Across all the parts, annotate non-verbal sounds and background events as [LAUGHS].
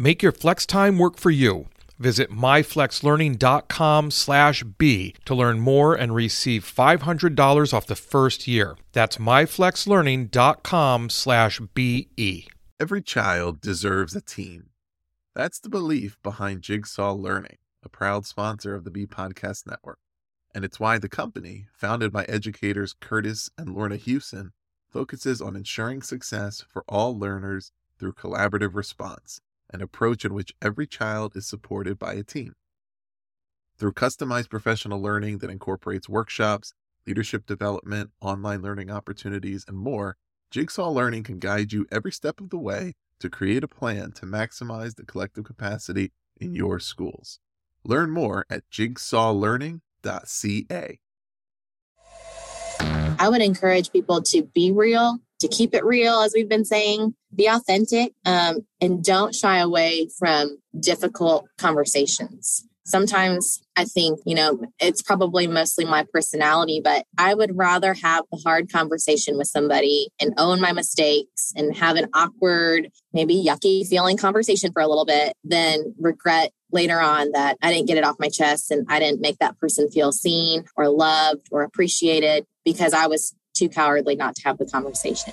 Make your flex time work for you. Visit myflexlearning.com slash B to learn more and receive $500 off the first year. That's myflexlearning.com slash BE. Every child deserves a team. That's the belief behind Jigsaw Learning, a proud sponsor of the B Podcast Network. And it's why the company, founded by educators Curtis and Lorna Hewson, focuses on ensuring success for all learners through collaborative response an approach in which every child is supported by a team. Through customized professional learning that incorporates workshops, leadership development, online learning opportunities, and more, Jigsaw Learning can guide you every step of the way to create a plan to maximize the collective capacity in your schools. Learn more at jigsawlearning.ca. I would encourage people to be real, to keep it real, as we've been saying, be authentic, um, and don't shy away from difficult conversations. Sometimes I think, you know, it's probably mostly my personality, but I would rather have the hard conversation with somebody and own my mistakes and have an awkward, maybe yucky feeling conversation for a little bit than regret later on that I didn't get it off my chest and I didn't make that person feel seen or loved or appreciated because I was too cowardly not to have the conversation.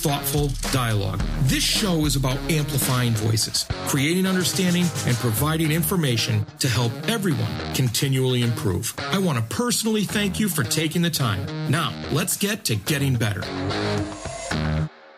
thoughtful dialogue. This show is about amplifying voices, creating understanding, and providing information to help everyone continually improve. I want to personally thank you for taking the time. Now, let's get to getting better.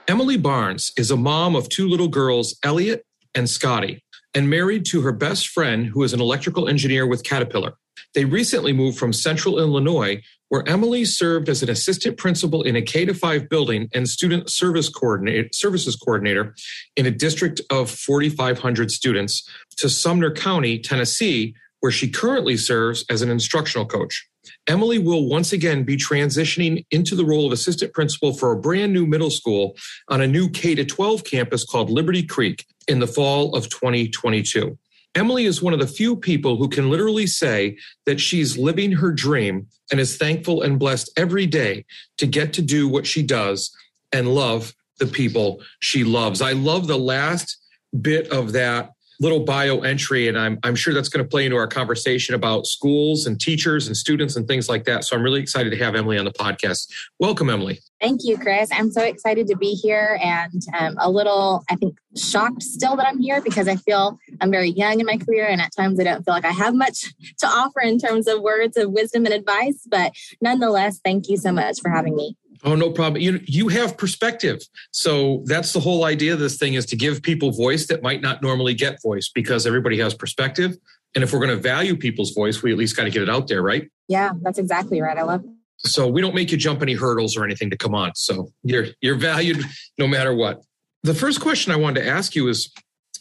Emily Barnes is a mom of two little girls, Elliott and Scottie, and married to her best friend, who is an electrical engineer with Caterpillar. They recently moved from central Illinois, where Emily served as an assistant principal in a K 5 building and student service coordinator, services coordinator in a district of 4,500 students, to Sumner County, Tennessee, where she currently serves as an instructional coach. Emily will once again be transitioning into the role of assistant principal for a brand new middle school on a new K 12 campus called Liberty Creek in the fall of 2022. Emily is one of the few people who can literally say that she's living her dream and is thankful and blessed every day to get to do what she does and love the people she loves. I love the last bit of that little bio entry, and I'm, I'm sure that's going to play into our conversation about schools and teachers and students and things like that. So I'm really excited to have Emily on the podcast. Welcome, Emily. Thank you, Chris. I'm so excited to be here and um, a little, I think, shocked still that I'm here because I feel I'm very young in my career and at times I don't feel like I have much to offer in terms of words of wisdom and advice. But nonetheless, thank you so much for having me. Oh, no problem. You you have perspective. So that's the whole idea of this thing is to give people voice that might not normally get voice because everybody has perspective. And if we're going to value people's voice, we at least got to get it out there, right? Yeah, that's exactly right. I love it. So we don't make you jump any hurdles or anything to come on. So you're you're valued no matter what. The first question I wanted to ask you is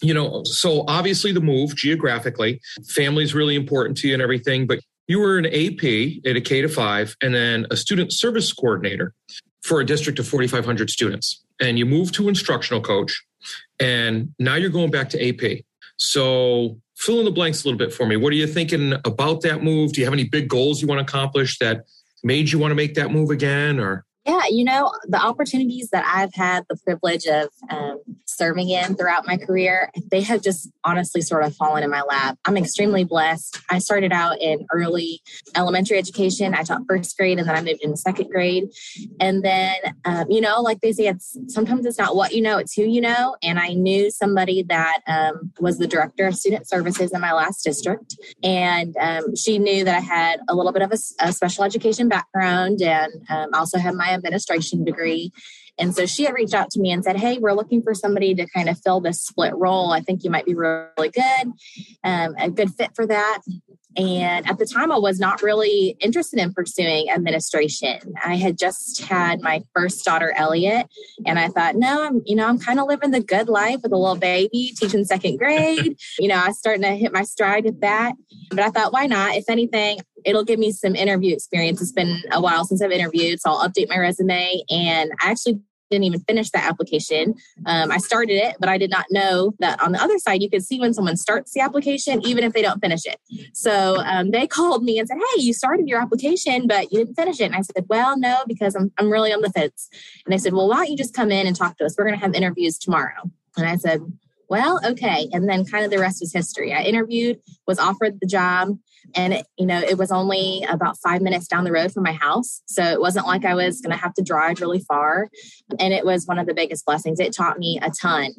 you know, so obviously the move geographically, family's really important to you and everything, but you were an AP at a K to five and then a student service coordinator for a district of 4,500 students. And you moved to instructional coach and now you're going back to AP. So fill in the blanks a little bit for me. What are you thinking about that move? Do you have any big goals you want to accomplish that made you want to make that move again or? Yeah, you know, the opportunities that I've had the privilege of um, serving in throughout my career, they have just honestly sort of fallen in my lap. I'm extremely blessed. I started out in early elementary education. I taught first grade and then I moved into second grade. And then, um, you know, like they say, it's sometimes it's not what you know, it's who you know. And I knew somebody that um, was the director of student services in my last district. And um, she knew that I had a little bit of a, a special education background and um, also had my administration degree. And so she had reached out to me and said, Hey, we're looking for somebody to kind of fill this split role. I think you might be really good, um, a good fit for that. And at the time, I was not really interested in pursuing administration. I had just had my first daughter, Elliott, and I thought, no, I'm, you know, I'm kind of living the good life with a little baby, teaching second grade. [LAUGHS] you know, I was starting to hit my stride with that. But I thought, why not? If anything, it'll give me some interview experience. It's been a while since I've interviewed, so I'll update my resume. And I actually didn't even finish that application. Um, I started it, but I did not know that on the other side, you could see when someone starts the application, even if they don't finish it. So um, they [LAUGHS] called me and said, Hey, you started your application, but you didn't finish it. And I said, Well, no, because I'm, I'm really on the fence. And they said, Well, why don't you just come in and talk to us? We're going to have interviews tomorrow. And I said, well, okay. And then kind of the rest was history. I interviewed, was offered the job, and it, you know, it was only about five minutes down the road from my house. So it wasn't like I was going to have to drive really far. And it was one of the biggest blessings. It taught me a ton.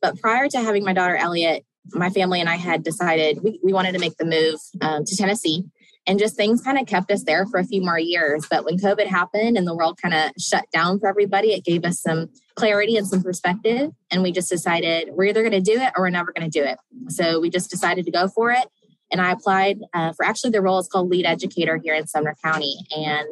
But prior to having my daughter Elliott, my family and I had decided we, we wanted to make the move um, to Tennessee and just things kind of kept us there for a few more years. But when COVID happened and the world kind of shut down for everybody, it gave us some clarity and some perspective. And we just decided we're either going to do it or we're never going to do it. So we just decided to go for it. And I applied uh, for actually the role is called lead educator here in Sumner County. And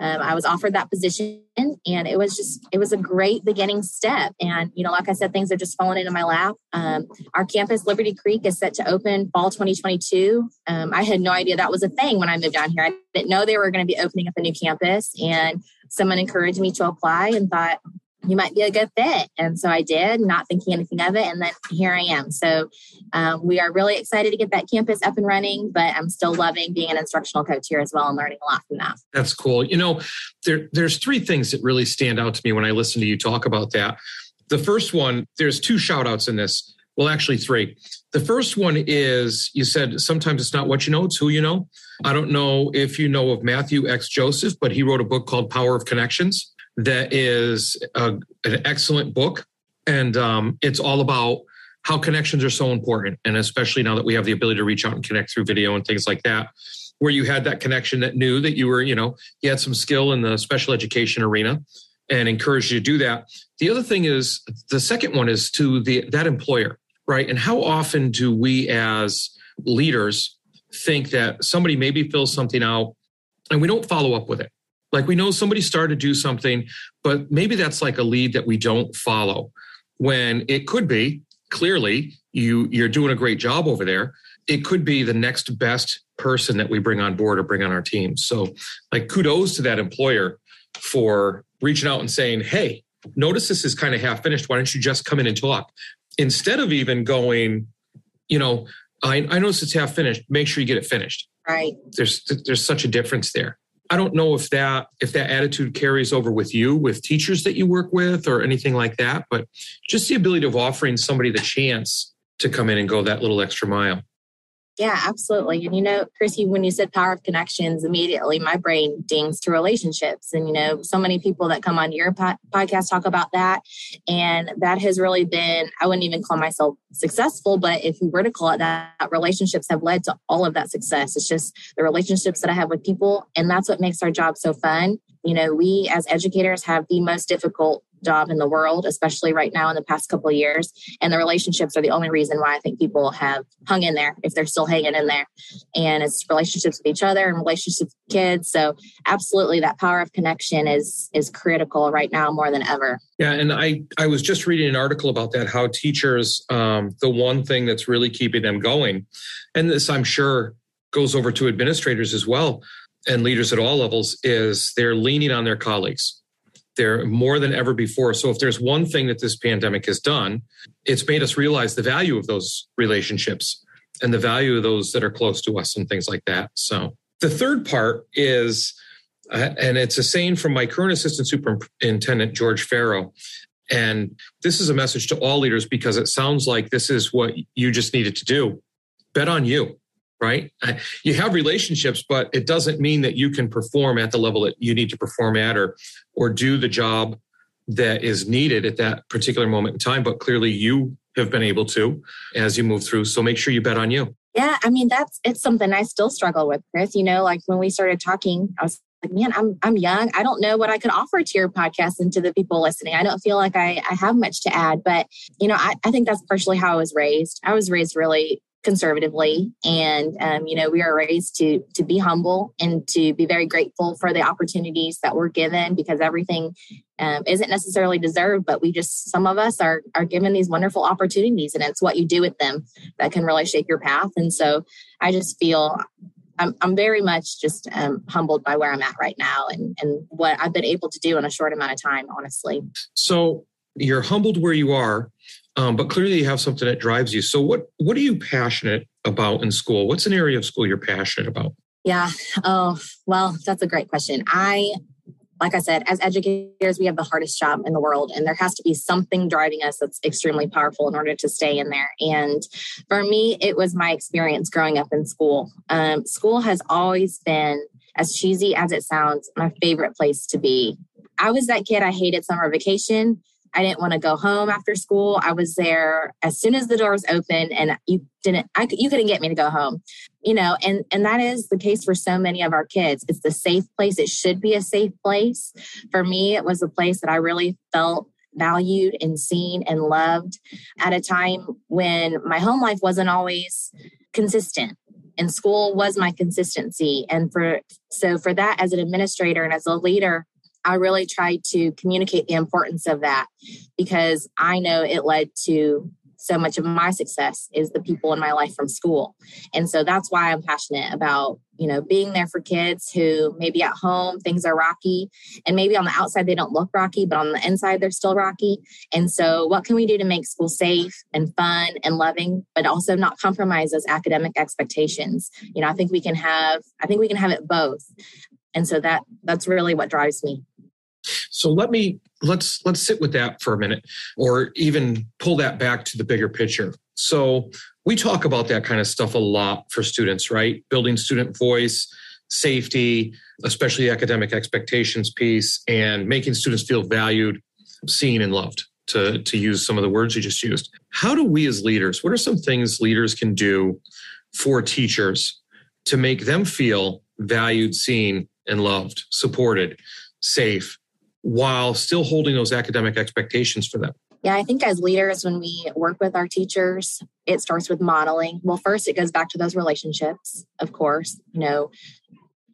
um, I was offered that position, and it was just it was a great beginning step. And you know, like I said, things are just falling into my lap. Um, our campus, Liberty Creek, is set to open fall 2022. Um, I had no idea that was a thing when I moved down here. I didn't know they were going to be opening up a new campus, and someone encouraged me to apply and thought, you might be a good fit. And so I did, not thinking anything of it. And then here I am. So um, we are really excited to get that campus up and running, but I'm still loving being an instructional coach here as well and learning a lot from that. That's cool. You know, there, there's three things that really stand out to me when I listen to you talk about that. The first one, there's two shout outs in this. Well, actually, three. The first one is you said sometimes it's not what you know, it's who you know. I don't know if you know of Matthew X. Joseph, but he wrote a book called Power of Connections that is a, an excellent book. And um, it's all about how connections are so important. And especially now that we have the ability to reach out and connect through video and things like that, where you had that connection that knew that you were, you know, you had some skill in the special education arena and encouraged you to do that. The other thing is the second one is to the that employer, right? And how often do we as leaders think that somebody maybe fills something out and we don't follow up with it? Like we know somebody started to do something, but maybe that's like a lead that we don't follow when it could be clearly you you're doing a great job over there. It could be the next best person that we bring on board or bring on our team. So like kudos to that employer for reaching out and saying, Hey, notice this is kind of half finished. Why don't you just come in and talk? Instead of even going, you know, I, I notice it's half finished. Make sure you get it finished. Right. There's there's such a difference there. I don't know if that if that attitude carries over with you with teachers that you work with or anything like that, but just the ability of offering somebody the chance to come in and go that little extra mile. Yeah, absolutely. And you know, Chrissy, when you said power of connections, immediately my brain dings to relationships. And you know, so many people that come on your po- podcast talk about that. And that has really been, I wouldn't even call myself successful, but if we were to call it that, relationships have led to all of that success. It's just the relationships that I have with people. And that's what makes our job so fun. You know, we as educators have the most difficult job in the world, especially right now in the past couple of years. And the relationships are the only reason why I think people have hung in there if they're still hanging in there. And it's relationships with each other and relationships with kids. So absolutely that power of connection is is critical right now more than ever. Yeah, and I I was just reading an article about that how teachers um, the one thing that's really keeping them going, and this I'm sure goes over to administrators as well and leaders at all levels is they're leaning on their colleagues there more than ever before. So if there's one thing that this pandemic has done, it's made us realize the value of those relationships and the value of those that are close to us and things like that. So the third part is Uh, and it's a saying from my current assistant superintendent, George Ferro. And this is a message to all leaders because it sounds like this is what you just needed to do. Bet on you, right? You have relationships, but it doesn't mean that you can perform at the level that you need to perform at or, or do the job that is needed at that particular moment in time. But clearly you have been able to as you move through. So make sure you bet on you. Yeah, I mean that's it's something I still struggle with, Chris. You know, like when we started talking, I was like, man, I'm I'm young. I don't know what I could offer to your podcast and to the people listening. I don't feel like I, I have much to add. But you know, I, I think that's partially how I was raised. I was raised really conservatively. And um, you know we are raised to to be humble and to be very grateful for the opportunities that we're given because everything um, isn't necessarily deserved but we just some of us are are given these wonderful opportunities and it's what you do with them that can really shape your path. And so i just feel I'm, I'm very much just um, humbled by where I'm at right now and, and what I've been able to do in a short amount of time, honestly. So you're humbled where you are, um, but clearly you have something that drives you. So what what are you passionate about in school? What's an area of school you're passionate about? Yeah. Oh, well, that's a great question. I like I said, as educators, we have the hardest job in the world, and there has to be something driving us that's extremely powerful in order to stay in there. And for me, it was my experience growing up in school. Um, school has always been, as cheesy as it sounds, my favorite place to be. I was that kid, I hated summer vacation. I didn't want to go home after school. I was there as soon as the doors opened, and you didn't. I you couldn't get me to go home, you know. And and that is the case for so many of our kids. It's the safe place. It should be a safe place. For me, it was a place that I really felt valued and seen and loved at a time when my home life wasn't always consistent and school was my consistency and for so for that as an administrator and as a leader I really tried to communicate the importance of that because I know it led to so much of my success is the people in my life from school. And so that's why I'm passionate about, you know, being there for kids who maybe at home things are rocky and maybe on the outside they don't look rocky, but on the inside they're still rocky. And so what can we do to make school safe and fun and loving, but also not compromise those academic expectations? You know, I think we can have I think we can have it both. And so that that's really what drives me. So let me let's let's sit with that for a minute or even pull that back to the bigger picture. So we talk about that kind of stuff a lot for students, right? Building student voice, safety, especially academic expectations piece and making students feel valued, seen and loved to to use some of the words you just used. How do we as leaders, what are some things leaders can do for teachers to make them feel valued, seen and loved, supported, safe while still holding those academic expectations for them? Yeah, I think as leaders, when we work with our teachers, it starts with modeling. Well, first, it goes back to those relationships, of course. You know,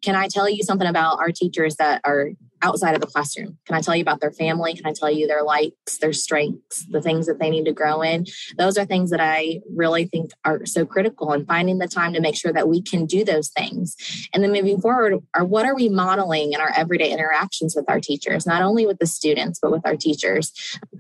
can I tell you something about our teachers that are outside of the classroom? Can I tell you about their family? Can I tell you their likes, their strengths, the things that they need to grow in? Those are things that I really think are so critical and finding the time to make sure that we can do those things. And then moving forward, are what are we modeling in our everyday interactions with our teachers, not only with the students, but with our teachers?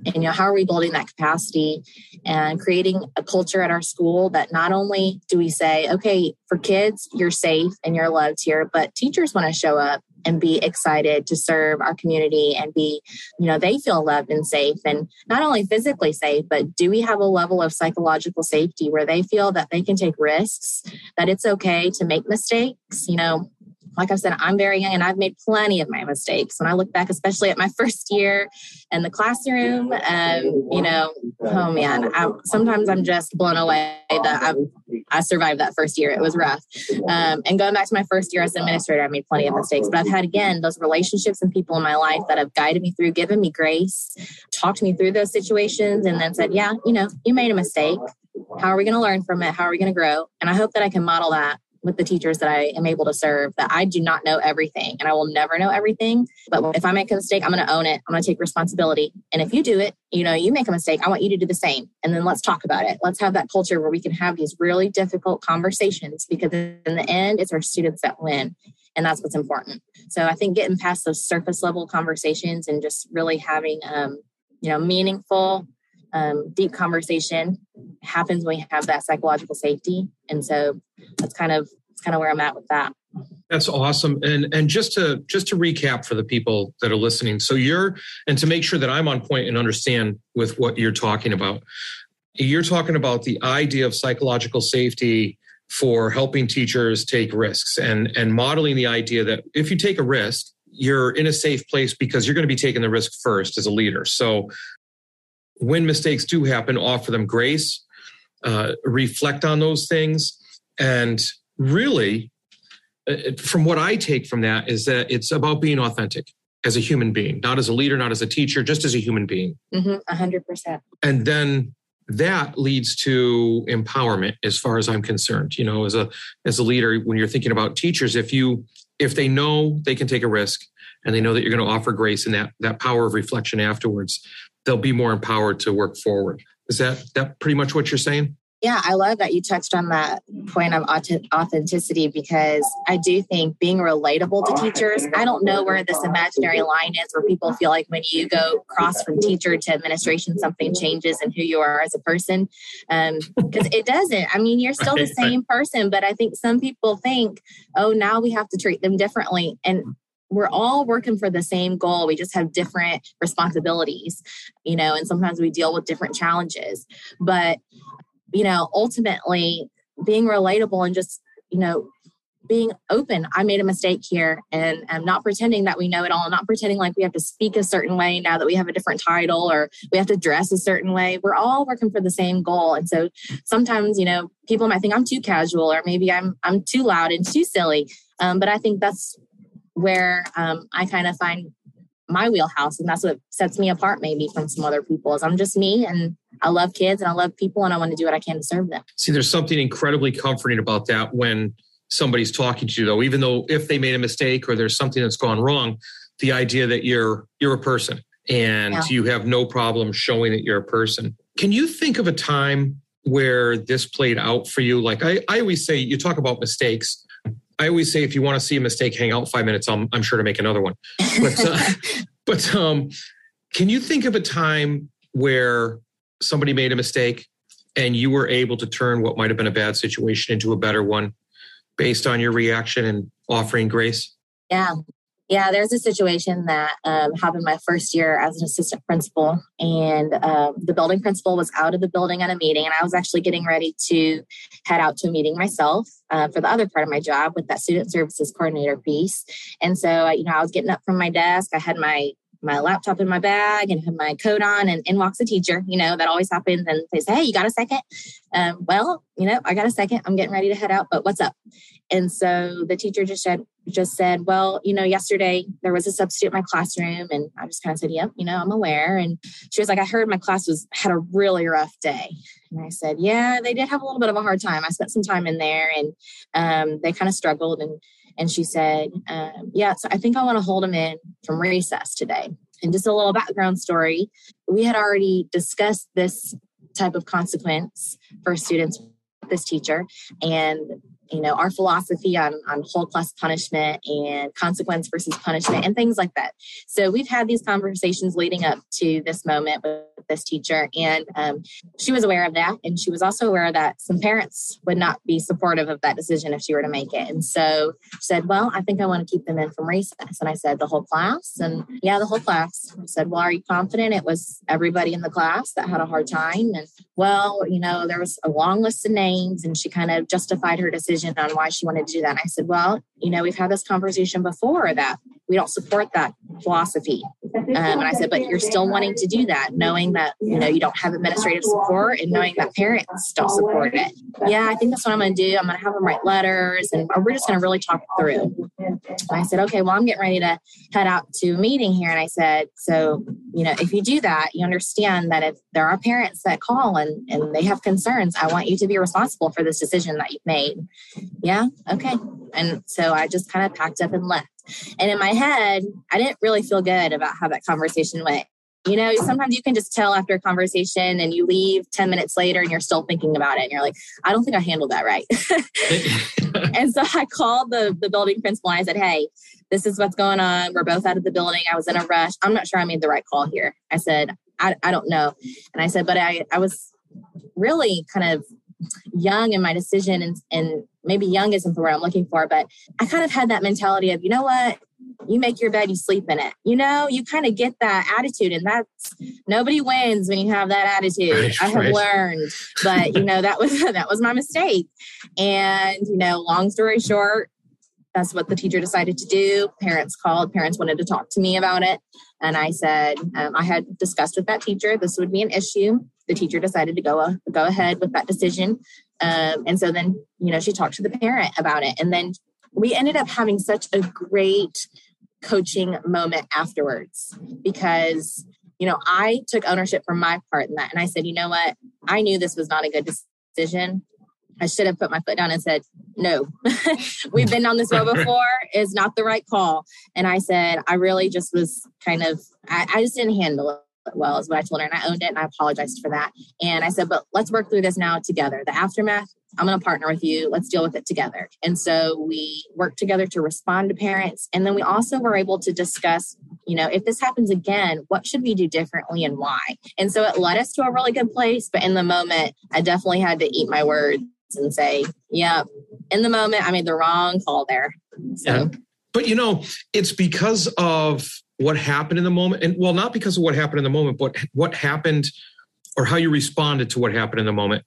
And you know, how are we building that capacity and creating a culture at our school that not only do we say, okay, for kids, you're safe and you're loved here, but teachers want to show up and be excited to serve our community and be, you know, they feel loved and safe and not only physically safe, but do we have a level of psychological safety where they feel that they can take risks, that it's okay to make mistakes? You know, like I said, I'm very young and I've made plenty of my mistakes. When I look back, especially at my [LAUGHS] first year in the classroom, um, you know, oh man, I, sometimes I'm just blown away that I, I survived that first year. It was rough. Um, and going back to my first year as an administrator, I made plenty of mistakes, but I've had again those relationships and people in my life that have guided me through, given me grace, talked me through those situations, and then said, yeah, you know, you made a mistake. How are we going to learn from it? How are we going to grow? And I hope that I can model that with the teachers that I am able to serve that I do not know everything and I will never know everything. But if I make a mistake, I'm going to own it. I'm going to take responsibility. And if you do it, you know, you make a mistake, I want you to do the same. And then let's talk about it. Let's have that culture where we can have these really difficult conversations because in the end, it's our students that win. And that's what's important. So I think getting past those surface level conversations and just really having, um, you know, meaningful um, deep conversation happens when we have that psychological safety. And so that's kind of that's kind of where I'm at with that. That's awesome. And and just to just to recap for the people that are listening. So you're and to make sure that I'm on point and understand with what you're talking about. You're talking about the idea of psychological safety for helping teachers take risks and and modeling the idea that if you take a risk, you're in a safe place because you're going to be taking the risk first as a leader. So when mistakes do happen, offer them grace, uh, reflect on those things, and really uh, from what I take from that is that it's about being authentic as a human being, not as a leader, not as a teacher, just as a human being. Mm-hmm, 100%. And then that leads to empowerment as far as I'm concerned. You know, as a as a leader, when you're thinking about teachers, if you if they know they can take a risk and they know that you're going to offer grace and that that power of reflection afterwards, they'll be more empowered to work forward. Is that that pretty much what you're saying? Yeah, I love that you touched on that point of authenticity because I do think being relatable to teachers, I don't know where this imaginary line is where people feel like when you go cross from teacher to administration, something changes in who you are as a person. Because um, it doesn't. I mean, you're still the same person, but I think some people think, oh, now we have to treat them differently. And we're all working for the same goal. We just have different responsibilities, you know, and sometimes we deal with different challenges. But you know, ultimately being relatable and just, you know, being open. I made a mistake here and I'm not pretending that we know it all, not pretending like we have to speak a certain way now that we have a different title or we have to dress a certain way. We're all working for the same goal. And so sometimes, you know, people might think I'm too casual or maybe I'm I'm too loud and too silly. Um, but I think that's where um, I kind of find my wheelhouse and that's what sets me apart maybe from some other people is i'm just me and i love kids and i love people and i want to do what i can to serve them. See there's something incredibly comforting about that when somebody's talking to you though even though if they made a mistake or there's something that's gone wrong the idea that you're you're a person and yeah. you have no problem showing that you're a person. Can you think of a time where this played out for you? Like i, I always say you talk about mistakes I always say if you want to see a mistake, hang out five minutes. I'm, I'm sure to make another one. But, uh, [LAUGHS] but um, can you think of a time where somebody made a mistake and you were able to turn what might have been a bad situation into a better one based on your reaction and offering grace? Yeah. Yeah, there's a situation that um, happened my first year as an assistant principal, and um, the building principal was out of the building at a meeting, and I was actually getting ready to head out to a meeting myself uh, for the other part of my job with that student services coordinator piece. And so, you know, I was getting up from my desk. I had my my laptop in my bag and had my coat on and in walks a teacher you know that always happens. And they say hey you got a second? Um, well you know i got a second. I'm getting ready to head out but what's up? And so the teacher just said just said well you know yesterday there was a substitute in my classroom. And i just kind of said yep you know i'm aware. And she was like i heard my class was had a really rough day. And i said yeah they did have a little bit of a hard time. I spent some time in there and um, they kind of struggled. And and she said, um, Yeah, so I think I want to hold him in from recess today. And just a little background story we had already discussed this type of consequence for students with this teacher. And you know our philosophy on on whole class punishment and consequence versus punishment and things like that. So we've had these conversations leading up to this moment with this teacher and um, she was aware of that and she was also aware that some parents would not be supportive of that decision if she were to make it. And so she said well i think i want to keep them in from recess. And i said the whole class? And yeah the whole class. I said well are you confident it was everybody in the class that had a hard time? And well you know there was a long list of names and she kind of justified her decision decision on why she wanted to do that. And I said, well, you know, we've had this conversation before that we don't support that philosophy. Um, and I said, but you're still wanting to do that, knowing that, you know, you don't have administrative support and knowing that parents don't support it. Yeah, I think that's what I'm going to do. I'm going to have them write letters and we're just going to really talk through. And I said, okay, well, I'm getting ready to head out to a meeting here. And I said, so, you know, if you do that, you understand that if there are parents that call and, and they have concerns, I want you to be responsible for this decision that you've made. Yeah, okay. And so I just kind of packed up and left. And in my head, I didn't really feel good about how that conversation went. You know, sometimes you can just tell after a conversation and you leave 10 minutes later and you're still thinking about it. And you're like, I don't think I handled that right. [LAUGHS] [LAUGHS] and so I called the, the building principal and I said, Hey, this is what's going on. We're both out of the building. I was in a rush. I'm not sure I made the right call here. I said, I, I don't know. And I said, but I, I was really kind of young in my decision and, and maybe young isn't the word I'm looking for, but I kind of had that mentality of, you know what? You make your bed, you sleep in it. You know, you kind of get that attitude, and that's nobody wins when you have that attitude. Right, I have right. learned, but you know that was [LAUGHS] that was my mistake. And you know, long story short, that's what the teacher decided to do. Parents called. Parents wanted to talk to me about it, and I said um, I had discussed with that teacher this would be an issue. The teacher decided to go uh, go ahead with that decision, um, and so then you know she talked to the parent about it, and then we ended up having such a great coaching moment afterwards because you know I took ownership for my part in that, and I said, you know what, I knew this was not a good decision. I should have put my foot down and said, no, [LAUGHS] we've been on this road before, is not the right call. And I said, I really just was kind of, I, I just didn't handle it well, is what I told her. And I owned it and I apologized for that. And I said, but let's work through this now together. The aftermath, I'm going to partner with you. Let's deal with it together. And so we worked together to respond to parents. And then we also were able to discuss, you know, if this happens again, what should we do differently and why? And so it led us to a really good place. But in the moment, I definitely had to eat my words and say, yep, in the moment, I made the wrong call there. So. Yeah. But you know, it's because of what happened in the moment. And well, not because of what happened in the moment, but what happened or how you responded to what happened in the moment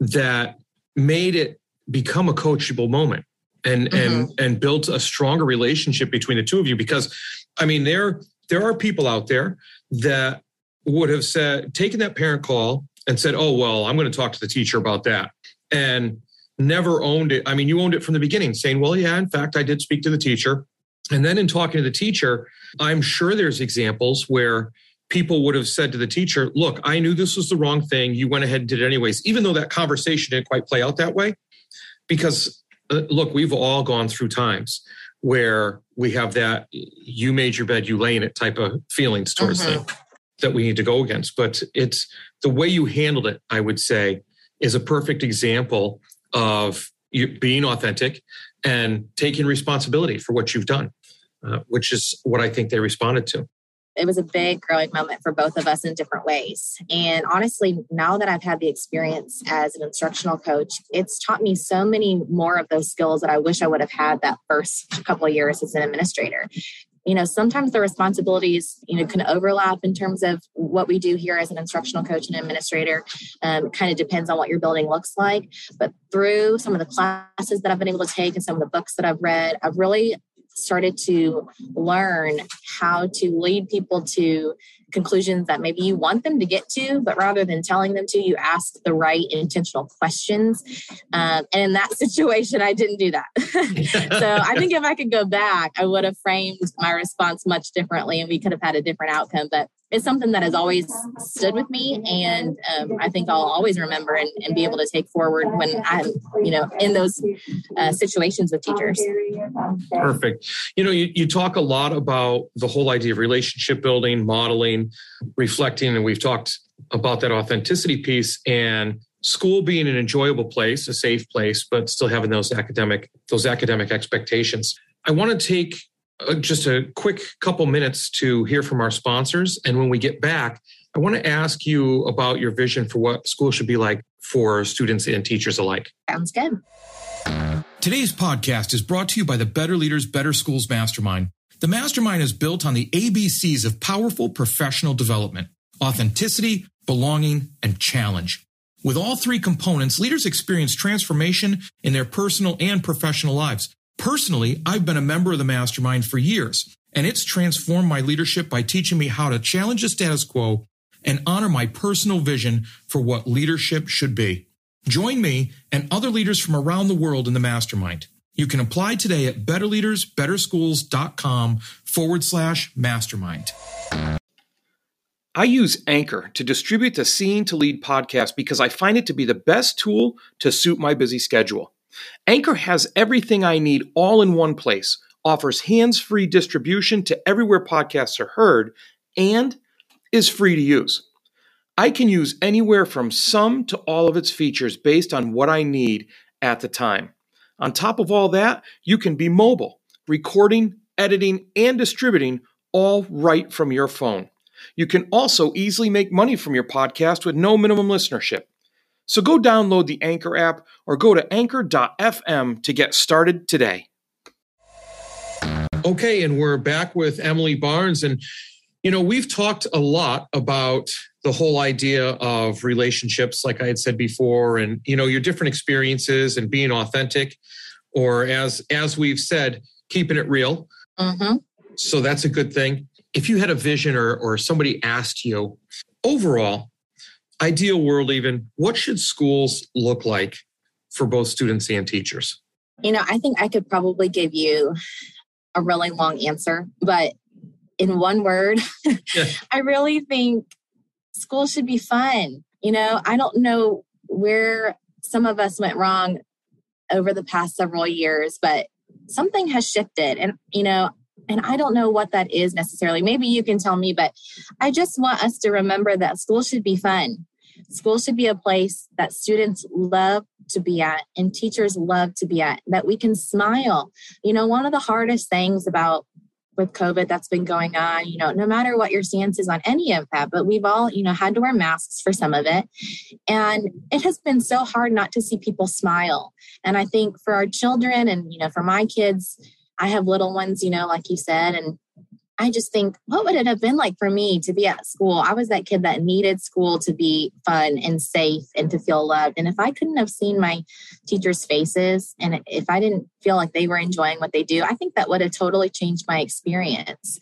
that made it become a coachable moment and mm-hmm. and and built a stronger relationship between the two of you because i mean there there are people out there that would have said taken that parent call and said oh well i'm going to talk to the teacher about that and never owned it. I mean, you owned it from the beginning, saying, well, yeah, in fact, I did speak to the teacher. And then in talking to the teacher, I'm sure there's examples where people would have said to the teacher, look, I knew this was the wrong thing. You went ahead and did it anyways, even though that conversation didn't quite play out that way. Because uh, look, we've all gone through times where we have that you made your bed, you lay in it type of feelings towards mm-hmm. thing that we need to go against. But it's the way you handled it, I would say, is a perfect example of you being authentic and taking responsibility for what you've done, uh, which is what I think they responded to. It was a big growing moment for both of us in different ways. And honestly, now that I've had the experience as an instructional coach, it's taught me so many more of those skills that I wish I would have had that first couple of years as an administrator you know sometimes the responsibilities you know can overlap in terms of what we do here as an instructional coach and administrator um, kind of depends on what your building looks like. But through some of the classes that i've been able to take and some of the books that i've read i've really started to learn how to lead people to conclusions that maybe you want them to get to, but rather than telling them to, you ask the right intentional questions. Um, and in that [LAUGHS] situation, I didn't do that. [LAUGHS] so I think if I could go back, I would have framed my response much differently and we could have had a different outcome. But it's something that has always stood with me and um, i think i'll always remember and, and, be able to take forward when i'm you know in those uh, situations with teachers. Perfect. You know you, you talk a lot about the whole idea of relationship building modeling reflecting and we've talked about that authenticity piece and school being an enjoyable place a safe place but still having those academic those academic expectations. I want to take Uh, just a quick couple minutes to hear from our sponsors. And when we get back, I want to ask you about your vision for what school should be like for students and teachers alike. Sounds good. Today's podcast is brought to you by the Better Leaders, Better Schools Mastermind. The mastermind is built on the ABCs of powerful professional development authenticity, belonging, and challenge. With all three components, leaders experience transformation in their personal and professional lives. Personally, I've been a member of the mastermind for years, and it's transformed my leadership by teaching me how to challenge the status quo and honor my personal vision for what leadership should be. Join me and other leaders from around the world in the mastermind. You can apply today at betterleadersbetterschools.com forward slash mastermind. I use Anchor to distribute the Seeing to Lead podcast because I find it to be the best tool to suit my busy schedule. Anchor has everything I need all in one place, offers hands free distribution to everywhere podcasts are heard, and is free to use. I can use anywhere from some to all of its features based on what I need at the time. On top of all that, you can be mobile, recording, editing, and distributing all right from your phone. You can also easily make money from your podcast with no minimum listenership. So go download the Anchor app or go to anchor.fm to get started today. Okay, and we're back with Emily Barnes. And, you know, we've talked a lot about the whole idea of relationships, like I had said before, and, you know, your different experiences and being authentic, or as as we've said, keeping it real. Mm-hmm. So that's a good thing. If you had a vision or or somebody asked you overall, ideal world even, what should schools look like for both students and teachers? You know, I think I could probably give you a really long answer, but in one word, [LAUGHS] yeah. I really think school should be fun. You know, I don't know where some of us went wrong over the past several years, but something has shifted. And, you know, and I don't know what that is necessarily. Maybe you can tell me, but I just want us to remember that school should be fun. School should be a place that students love to be at and teachers love to be at, that we can smile. You know, one of the hardest things about with COVID that's been going on, you know, no matter what your stance is on any of that, but we've all, you know, had to wear masks for some of it. And it has been so hard not to see people smile. And I think for our children and, you know, for my kids, I have little ones, you know, like you said, and I just think, what would it have been like for me to be at school? I was that kid that needed school to be fun and safe and to feel loved. And if I couldn't have seen my teachers' faces and if I didn't feel like they were enjoying what they do, I think that would have totally changed my experience.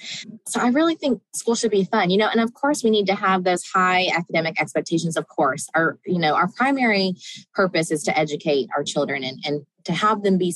So I really think school should be fun, you know, and of course we need to have those high academic expectations, of course. Our, you know, our primary purpose is to educate our children and, and to have them be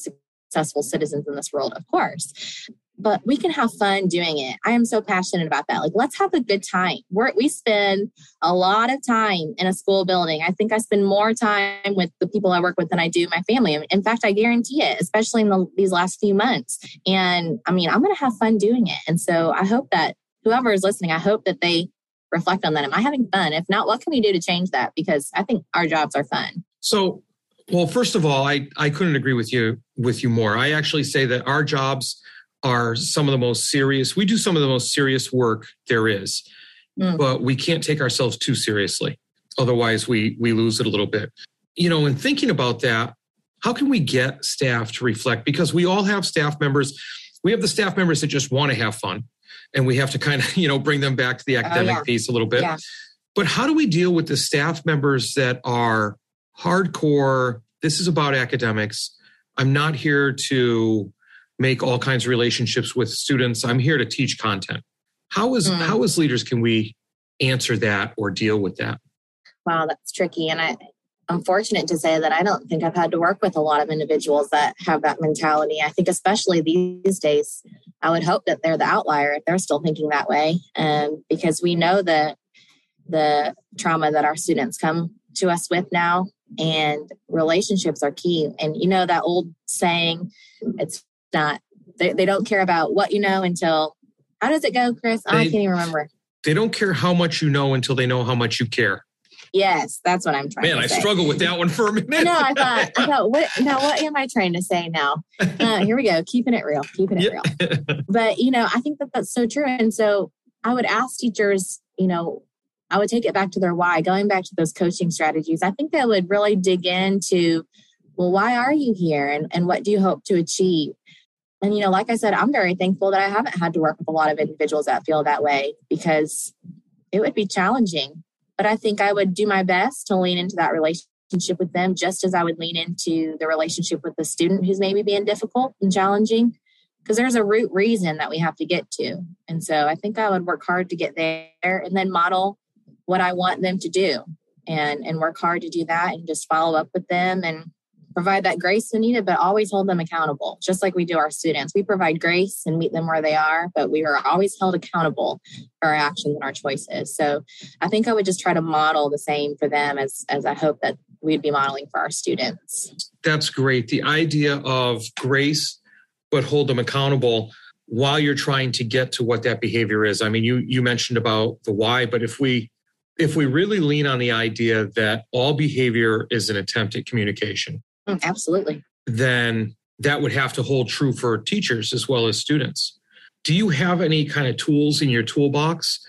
successful citizens in this world, of course but we can have fun doing it. I am so passionate about that. Like, let's have a good time. We're, we spend a lot of time in a school building. I think I spend more time with the people I work with than I do my family. In fact, I guarantee it, especially in the, these last few months. And I mean, I'm going to have fun doing it. And so I hope that whoever is listening, I hope that they reflect on that. Am I having fun? If not, what can we do to change that? Because I think our jobs are fun. So, well, first of all, I, I couldn't agree with you with you more. I actually say that our jobs are some of the most serious. We do some of the most serious work there is, mm. but we can't take ourselves too seriously. Otherwise, we we lose it a little bit. You know, in thinking about that, how can we get staff to reflect? Because we all have staff members. We have the staff members that just want to have fun, and we have to kind of [LAUGHS] you know bring them back to the oh, academic yeah. piece a little bit. Yeah. But how do we deal with the staff members that are hardcore? This is about academics. I'm not here to make all kinds of relationships with students. I'm here to teach content. How is mm. how as leaders can we answer that or deal with that? Wow, that's tricky. And I I'm fortunate to say that I don't think I've had to work with a lot of individuals that have that mentality. I think especially these days, I would hope that they're the outlier if they're still thinking that way. Um, because we know that the trauma that our students come to us with now and relationships are key. And you know that old saying, it's not they, they don't care about what you know until how does it go chris? They, i can't even remember. they don't care how much you know until they know how much you care. Yes that's what i'm trying man i say. struggle with that one for a minute no i thought i thought what now what am i trying to say now? [LAUGHS] Uh, here we go keeping it real keeping it real. But you know i think that that's so true. And so i would ask teachers you know i would take it back to their why going back to those coaching strategies i think they would really dig into well why are you here and, and what do you hope to achieve and, you know, like I said, I'm very thankful that I haven't had to work with a lot of individuals that feel that way because it would be challenging. But I think I would do my best to lean into that relationship with them just as I would lean into the relationship with the student who's maybe being difficult and challenging because there's a root reason that we have to get to. And so I think I would work hard to get there and then model what I want them to do and and work hard to do that and just follow up with them and provide that grace when needed, but always hold them accountable, just like we do our students. We provide grace and meet them where they are, but we are always held accountable for our actions and our choices. So I think I would just try to model the same for them as, as I hope that we'd be modeling for our students. That's great. The idea of grace, but hold them accountable while you're trying to get to what that behavior is. I mean, you you mentioned about the why, but if we if we really lean on the idea that all behavior is an attempt at communication, Mm, absolutely. Then that would have to hold true for teachers as well as students. Do you have any kind of tools in your toolbox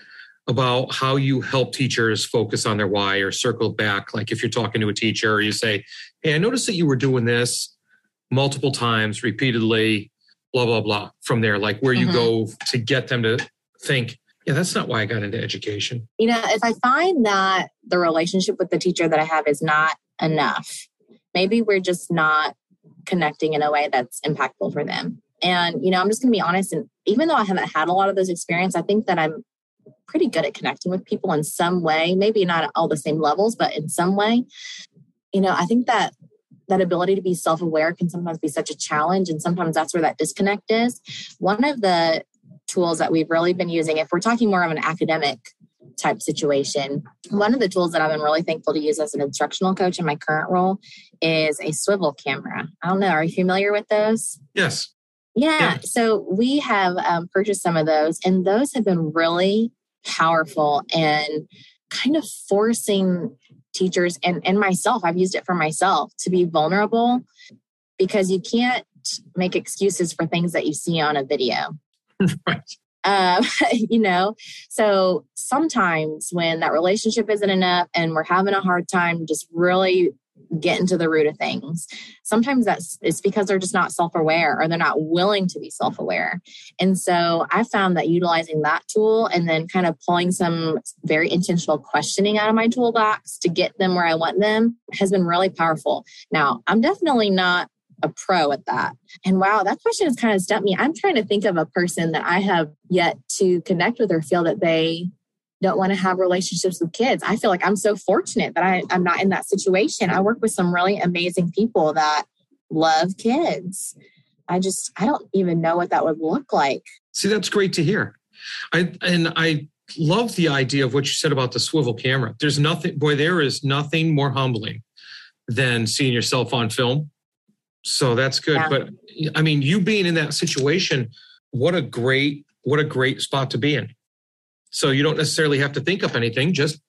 about how you help teachers focus on their why or circle back. Like if you're talking to a teacher, or you say, Hey, I noticed that you were doing this multiple times repeatedly, blah, blah, blah, from there, like where you mm-hmm. go to get them to think, yeah, that's not why I got into education. You know, if I find that the relationship with the teacher that I have is not enough, maybe we're just not connecting in a way that's impactful for them. And, you know, I'm just going to be honest. And even though I haven't had a lot of those experiences, I think that I'm pretty good at connecting with people in some way, maybe not at all the same levels, but in some way. You know, I think that that ability to be self-aware can sometimes be such a challenge and sometimes that's where that disconnect is one of the tools that we've really been using if we're talking more of an academic type situation one of the tools that i've been really thankful to use as an instructional coach in my current role is a swivel camera i don't know are you familiar with those yes yeah, yeah. so we have um, purchased some of those and those have been really powerful and kind of forcing teachers and, and myself, I've used it for myself to be vulnerable because you can't make excuses for things that you see on a video. [LAUGHS] right. Uh, [LAUGHS] you know, so sometimes when that relationship isn't enough and we're having a hard time just really getting to the root of things. Sometimes that's it's because they're just not self-aware or they're not willing to be self-aware. And so I found that utilizing that tool and then kind of pulling some very intentional questioning out of my toolbox to get them where I want them has been really powerful. Now, I'm definitely not a pro at that. And wow, that question has kind of stumped me. I'm trying to think of a person that I have yet to connect with or feel that they don't want to have relationships with kids. I feel like I'm so fortunate that I, I'm not in that situation. I work with some really amazing people that love kids. I just, I don't even know what that would look like. See, that's great to hear. I, and I love the idea of what you said about the swivel camera. There's nothing, boy, there is nothing more humbling than seeing yourself on film. So that's good. Yeah. But I mean, you being in that situation, what a great, what a great spot to be in. So you don't necessarily have to think up anything. Just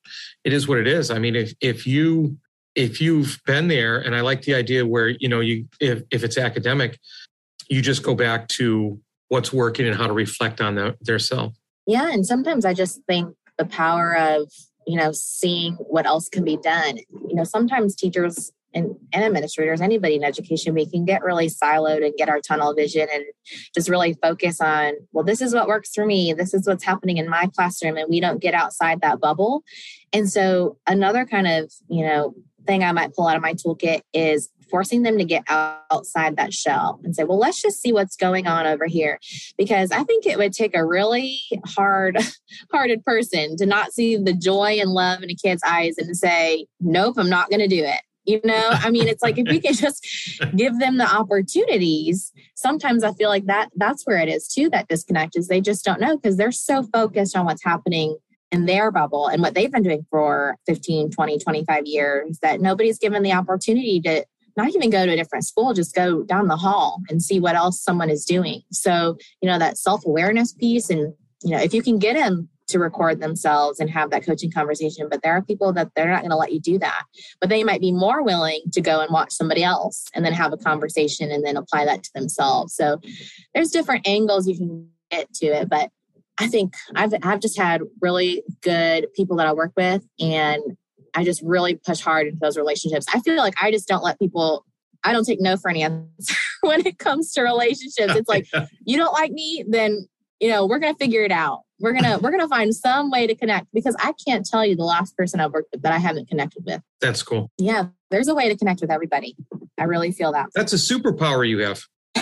it is what it is. I mean, if if you if you've been there, and I like the idea where you know you if if it's academic, you just go back to what's working and how to reflect on the, their self. Yeah, and sometimes I just think the power of you know seeing what else can be done. You know, sometimes teachers and, and administrators, anybody in education, we can get really siloed and get our tunnel vision and just really focus on, well, this is what works for me. This is what's happening in my classroom. And we don't get outside that bubble. And so another kind of, you know, thing I might pull out of my toolkit is forcing them to get outside that shell and say, well, let's just see what's going on over here. Because I think it would take a really hard [LAUGHS] hearted person to not see the joy and love in a kid's eyes and say, nope, I'm not going to do it you know i mean it's like if we can [LAUGHS] just give them the opportunities sometimes i feel like that that's where it is too that disconnect is they just don't know because they're so focused on what's happening in their bubble and what they've been doing for 15 20 25 years that nobody's given the opportunity to not even go to a different school just go down the hall and see what else someone is doing. So you know that self-awareness piece and you know if you can get them to record themselves and have that coaching conversation. But there are people that they're not going to let you do that. But they might be more willing to go and watch somebody else and then have a conversation and then apply that to themselves. So there's different angles you can get to it. But I think I've, I've just had really good people that I work with and I just really push hard into those relationships. I feel like I just don't let people I don't take no for an answer [LAUGHS] when it comes to relationships. It's like, [LAUGHS] you don't like me, then you know, we're gonna figure it out we're gonna we're gonna find some way to connect because I can't tell you the last person I've worked with that I haven't connected with. That's cool. Yeah, there's a way to connect with everybody. I really feel that. That's a superpower you have. [LAUGHS]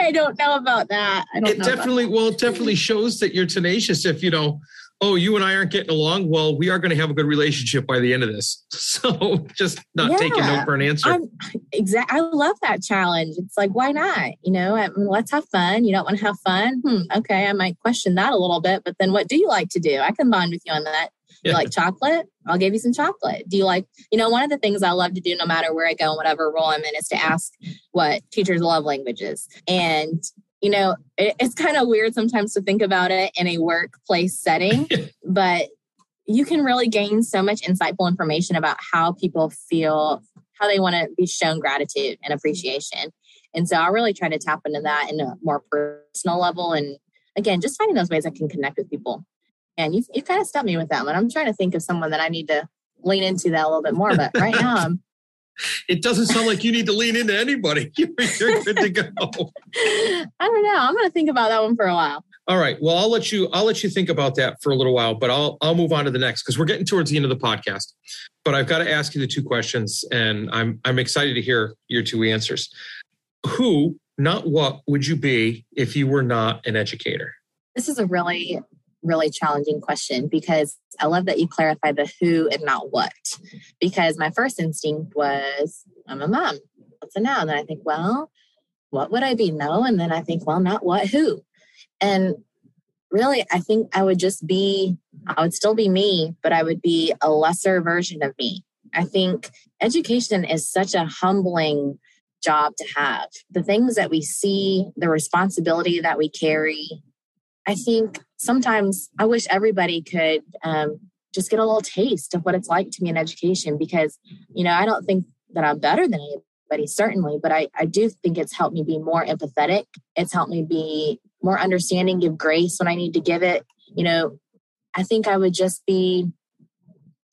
I don't know about that. I don't it definitely well, it definitely shows that you're tenacious if you know oh, you and I aren't getting along. Well, we are going to have a good relationship by the end of this. [LAUGHS] So just not yeah, taking no for an answer. Exactly. I love that challenge. It's like, why not? You know, I mean, let's have fun. You don't want to have fun? Hmm, okay, I might question that a little bit, but then what do you like to do? I can bond with you on that. You yeah. like chocolate? I'll give you some chocolate. Do you like, you know, one of the things I love to do no matter where I go and whatever role I'm in is to ask what teachers love languages. And you know, it, it's kind of weird sometimes to think about it in a workplace setting, [LAUGHS] but you can really gain so much insightful information about how people feel, how they want to be shown gratitude and appreciation. And so I really try to tap into that in a more personal level. And again, just finding those ways I can connect with people. and you you kind of stumped me with that one. I'm trying to think of someone that I need to lean into that a little bit more. But right now, I'm. It doesn't sound like you need to lean into anybody. [LAUGHS] You're, you're good to go. [LAUGHS] I don't know. I'm going to think about that one for a while. All right. Well, I'll let you. I'll let you think about that for a little while, but I'll I'll move on to the next because we're getting towards the end of the podcast. But I've got to ask you the two questions, and I'm I'm excited to hear your two answers. Who, not what, would you be if you were not an educator? This is a really really challenging question because I love that you clarify the who and not what. Because my first instinct was, I'm a mom. What's a noun? And then I think, well, what would I be? No. And then I think, well, not what, who. And really, I think I would just be, I would still be me, but I would be a lesser version of me. I think education is such a humbling job to have. The things that we see, the responsibility that we carry, I think sometimes I wish everybody could um, just get a little taste of what it's like to be in education because, you know, I don't think that I'm better than anybody, certainly, but I, I do think it's helped me be more empathetic. It's helped me be more understanding, give grace when I need to give it. You know, I think I would just be,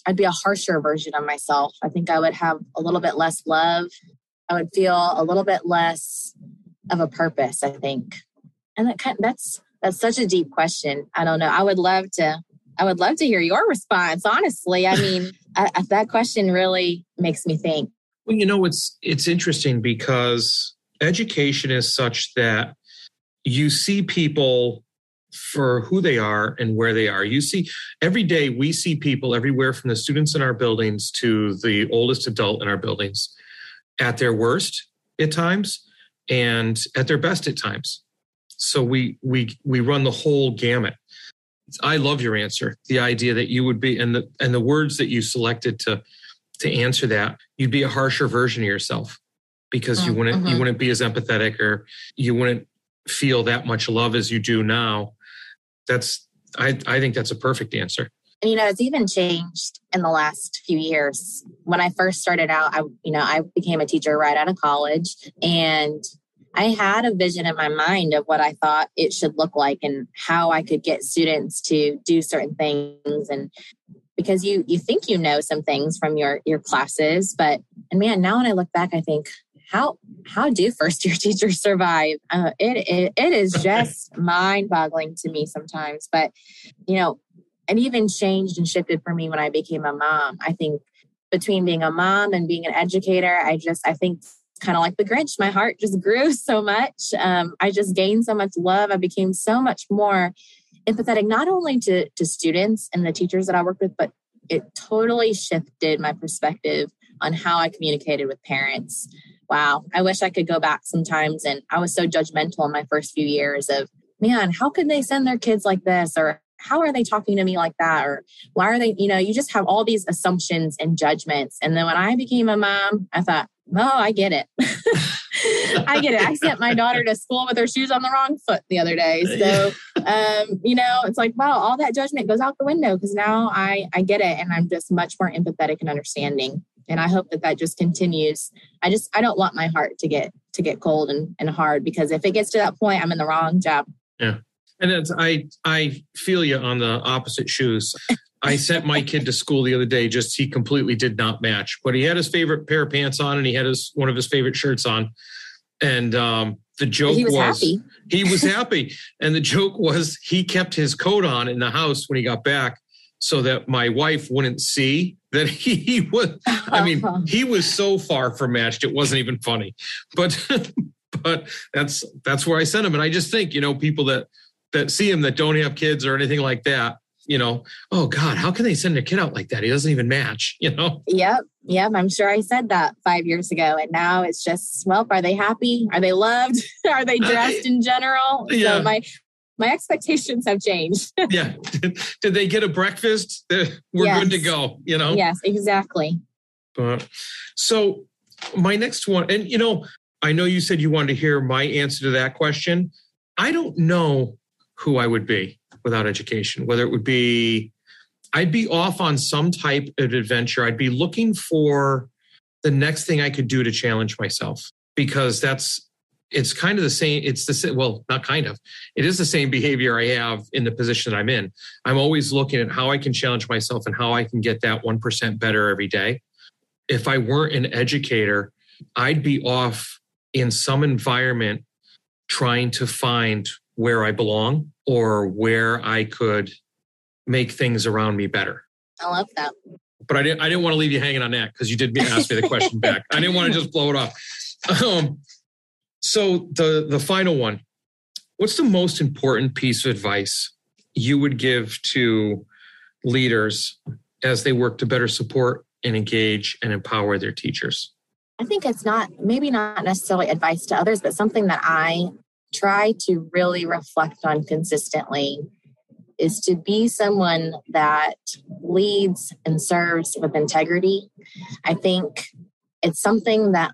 I'd be a harsher version of myself. I think I would have a little bit less love. I would feel a little bit less of a purpose, I think. And that kind of, that's that's such a deep question. I don't know. I would love to. I would love to hear your response. Honestly, I mean, [LAUGHS] I, that question really makes me think. Well, you know, it's it's interesting because education is such that you see people for who they are and where they are. You see, every day we see people everywhere from the students in our buildings to the oldest adult in our buildings at their worst at times and at their best at times. So we we we run the whole gamut. I love your answer. The idea that you would be and the and the words that you selected to to answer that, you'd be a harsher version of yourself because you mm, wouldn't mm-hmm. you wouldn't be as empathetic or you wouldn't feel that much love as you do now. That's I I think that's a perfect answer. And you know, it's even changed in the last few years. When I first started out, I you know, I became a teacher right out of college and I had a vision in my mind of what I thought it should look like and how I could get students to do certain things. And because you you think you know some things from your your classes but and man now when I look back I think how how do first year [LAUGHS] teachers survive? Uh, it, it it is just [LAUGHS] mind boggling to me sometimes. But you know it even changed and shifted for me when I became a mom. I think between being a mom and being an educator I just I think kind of like the Grinch. My heart just grew [LAUGHS] so much. Um, I just gained so much love. I became so much more empathetic, not only to, to students and the teachers that I worked with, but it totally shifted my perspective on how I communicated with parents. Wow. I wish I could go back sometimes. And I was so judgmental in my first few years of, man, how could they send their kids like this? Or how are they talking to me like that? Or why are they, you know, you just have all these assumptions and judgments. And then when I became a mom, I thought, oh, I get it. [LAUGHS] I get it. I sent my daughter to school with her shoes on the wrong foot the other day. [LAUGHS] So, um, you know, it's like, wow, all that judgment goes out the window because now I, I get it and I'm just much more empathetic and understanding. And I hope that that just continues. I just, I don't want my heart to get, to get cold and, and hard because if it gets to that point, I'm in the wrong job. Yeah. And it's, I, I feel you on the opposite shoes. I sent my kid to school the other day. Just he completely did not match, but he had his favorite pair of pants on, and he had his one of his favorite shirts on. And um, the joke he was, was happy. he was [LAUGHS] happy, and the joke was he kept his coat on in the house when he got back, so that my wife wouldn't see that he, [LAUGHS] he was. I mean, uh-huh. he was so far from matched; it wasn't even funny. But [LAUGHS] but that's that's where I sent him, and I just think you know people that that see him that don't have kids or anything like that you know, oh God, how can they send a kid out like that? He doesn't even match, [LAUGHS] you know? Yep. Yep. I'm sure I said that five years ago. And now it's just, well, are they happy? Are they loved? [LAUGHS] are they uh, dressed in general? Yeah. So my my expectations have changed. [LAUGHS] yeah. Did, did, they get a breakfast? We're yes. good to go, you know? Yes, exactly. But so my next one, and you know, I know you said you wanted to hear my answer to that question. I don't know who I would be without education, whether it would be, I'd be off on some type of adventure. I'd be looking for the next thing I could do to challenge myself because that's it's kind of the same. It's the same. Well, not kind of. It is the same behavior I have in the position that I'm in. I'm always looking at how I can challenge myself and how I can get that 1% better every day. If I weren't an educator, I'd be off in some environment trying to find where I belong or where I could make things around me better. I love that. But I didn't. I didn't want to leave you hanging on that because you did ask me the question back. I didn't want to just blow it off. Um, so the the final one, what's the most important piece of advice you would give to leaders as they work to better support and engage and empower their teachers? I think it's not maybe not necessarily advice to others, but something that I try to really reflect on consistently is to be someone that leads and serves with integrity. I think it's something that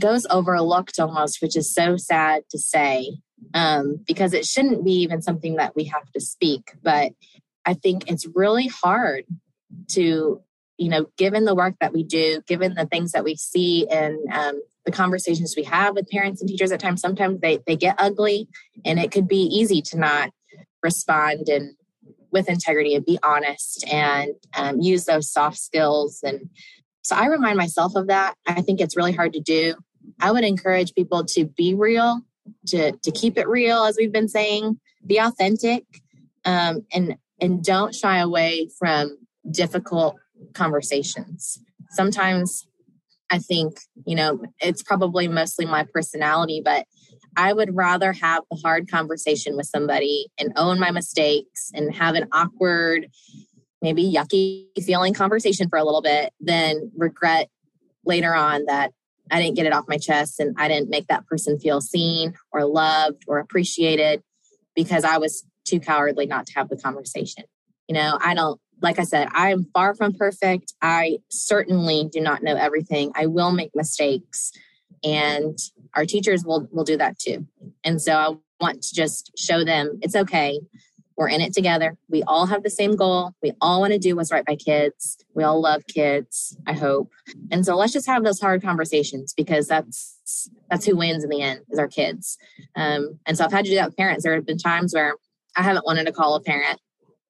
goes overlooked almost, which is so sad to say, um, because it shouldn't be even something that we have to speak. But I think it's really hard to, you know, given the work that we do, given the things that we see and um, the conversations we have with parents and teachers at times, sometimes they, they get ugly and it could be easy to not respond and with integrity and be honest and um, use those soft skills and so I remind myself of that. I think it's really hard to do. I would encourage people to be real, to to keep it real, as we've been saying, be authentic, um, and and don't shy away from difficult conversations. Sometimes I think you know it's probably mostly my personality, but I would rather have the hard conversation with somebody and own my mistakes and have an awkward, maybe yucky feeling conversation for a little bit than regret later on that I didn't get it off my chest and I didn't make that person feel seen or loved or appreciated because I was too cowardly not to have the conversation. You know, I don't, like I said, I am far from perfect. I certainly do not know everything. I will make mistakes and our teachers will will do that too. And so I want to just show them it's okay. We're in it together. We all have the same goal. We all want to do what's right by kids. We all love kids, I hope. And so let's just have those hard conversations because that's that's who wins in the end is our kids. Um, and so I've had to do that with parents. There have been times where I haven't wanted to call a parent.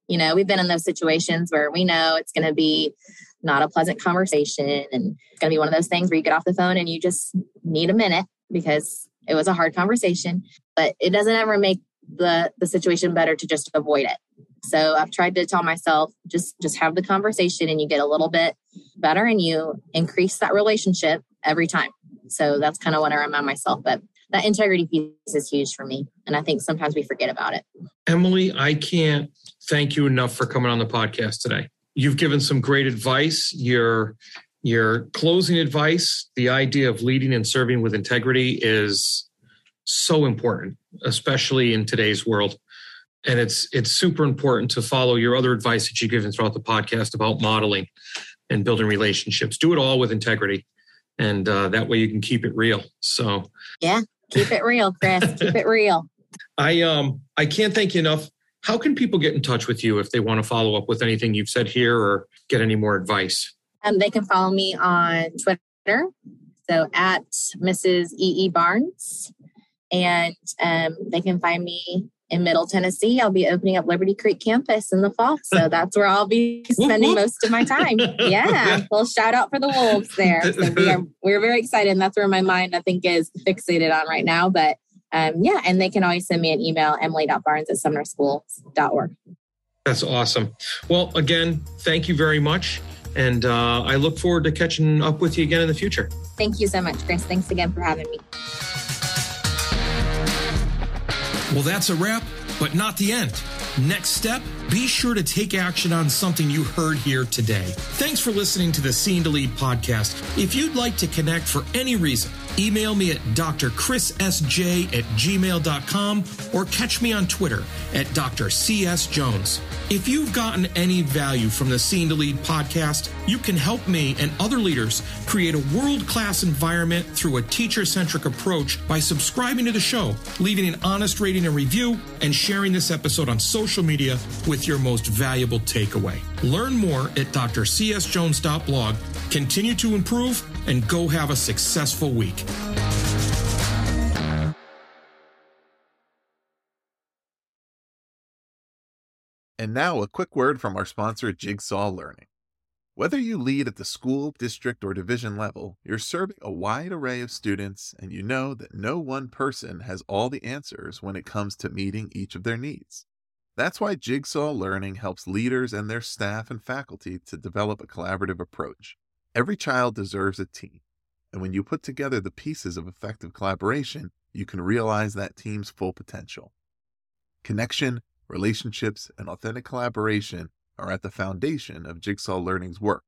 You know, we've been in those situations where we know it's going to be not a pleasant conversation and it's going to be one of those things where you get off the phone and you just need a minute because it was a hard conversation but it doesn't ever make the the situation better to just avoid it. So i've tried to tell myself just just have the conversation and you get a little bit better and you increase that relationship every time. So that's kind of what i remind myself but that integrity piece is huge for me and i think sometimes we forget about it emily i can't thank you enough for coming on the podcast today you've given some great advice your your closing advice the idea of leading and serving with integrity is so important, especially in today's world. And it's it's super important to follow your other advice that you've given throughout the podcast about modeling and building relationships. Do it all with integrity, and uh, that way you can keep it real. So yeah, keep it real, Chris. keep it real. [LAUGHS] I um I can't thank you enough. How can people get in touch with you if they want to follow up with anything you've said here or get any more advice? Um, they can follow me on Twitter. So at Mrs. E. E. Barnes and um, they can find me in Middle Tennessee. I'll be opening up Liberty Creek campus in the fall, so [LAUGHS] that's where I'll be spending most of my time. [LAUGHS] Yeah, well, shout out for the Wolves there. So we are [LAUGHS] we're very excited, and that's where my mind I think is fixated on right now. But um, yeah, and they can always send me an email emily.barnes at sumnerschools.org. That's awesome. Well, again, thank you very much. And uh, I look forward to catching up with you again in the future. Thank you so much, Chris. Thanks again for having me. Well, that's a wrap, but not the end. Next step, be sure to take action on something you heard here today. Thanks for listening to the Seen to Lead podcast. If you'd like to connect for any reason, email me at drchrissj at gmail.com or catch me on Twitter at Dr. C.S. Jones. If you've gotten any value from the Seen to Lead podcast, you can help me and other leaders create a world class environment through a teacher centric approach by subscribing to the show, leaving an honest rating and review, and sharing this episode on social media with with your most valuable takeaway. Learn more at drcsjones.blog. Continue to improve and go have a successful week. And now, a quick word from our sponsor, Jigsaw Learning. Whether you lead at the school, district, or division level, you're serving a wide array of students, and you know that no one person has all the answers when it comes to meeting each of their needs. That's why Jigsaw Learning helps leaders and their staff and faculty to develop a collaborative approach. Every child deserves a team, and when you put together the pieces of effective collaboration, you can realize that team's full potential. Connection, relationships, and authentic collaboration are at the foundation of Jigsaw Learning's work.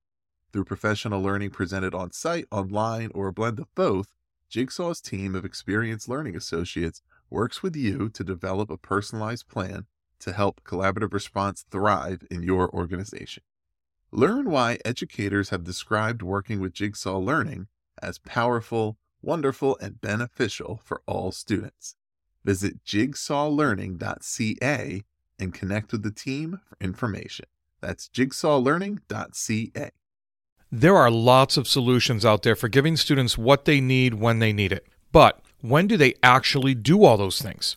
Through professional learning presented on site, online, or a blend of both, Jigsaw's team of experienced learning associates works with you to develop a personalized plan to help collaborative response thrive in your organization. Learn why educators have described working with Jigsaw Learning as powerful, wonderful, and beneficial for all students. Visit jigsawlearning.ca and connect with the team for information. That's jigsawlearning.ca. There are lots of solutions out there for giving students what they need when they need it. But when do they actually do all those things?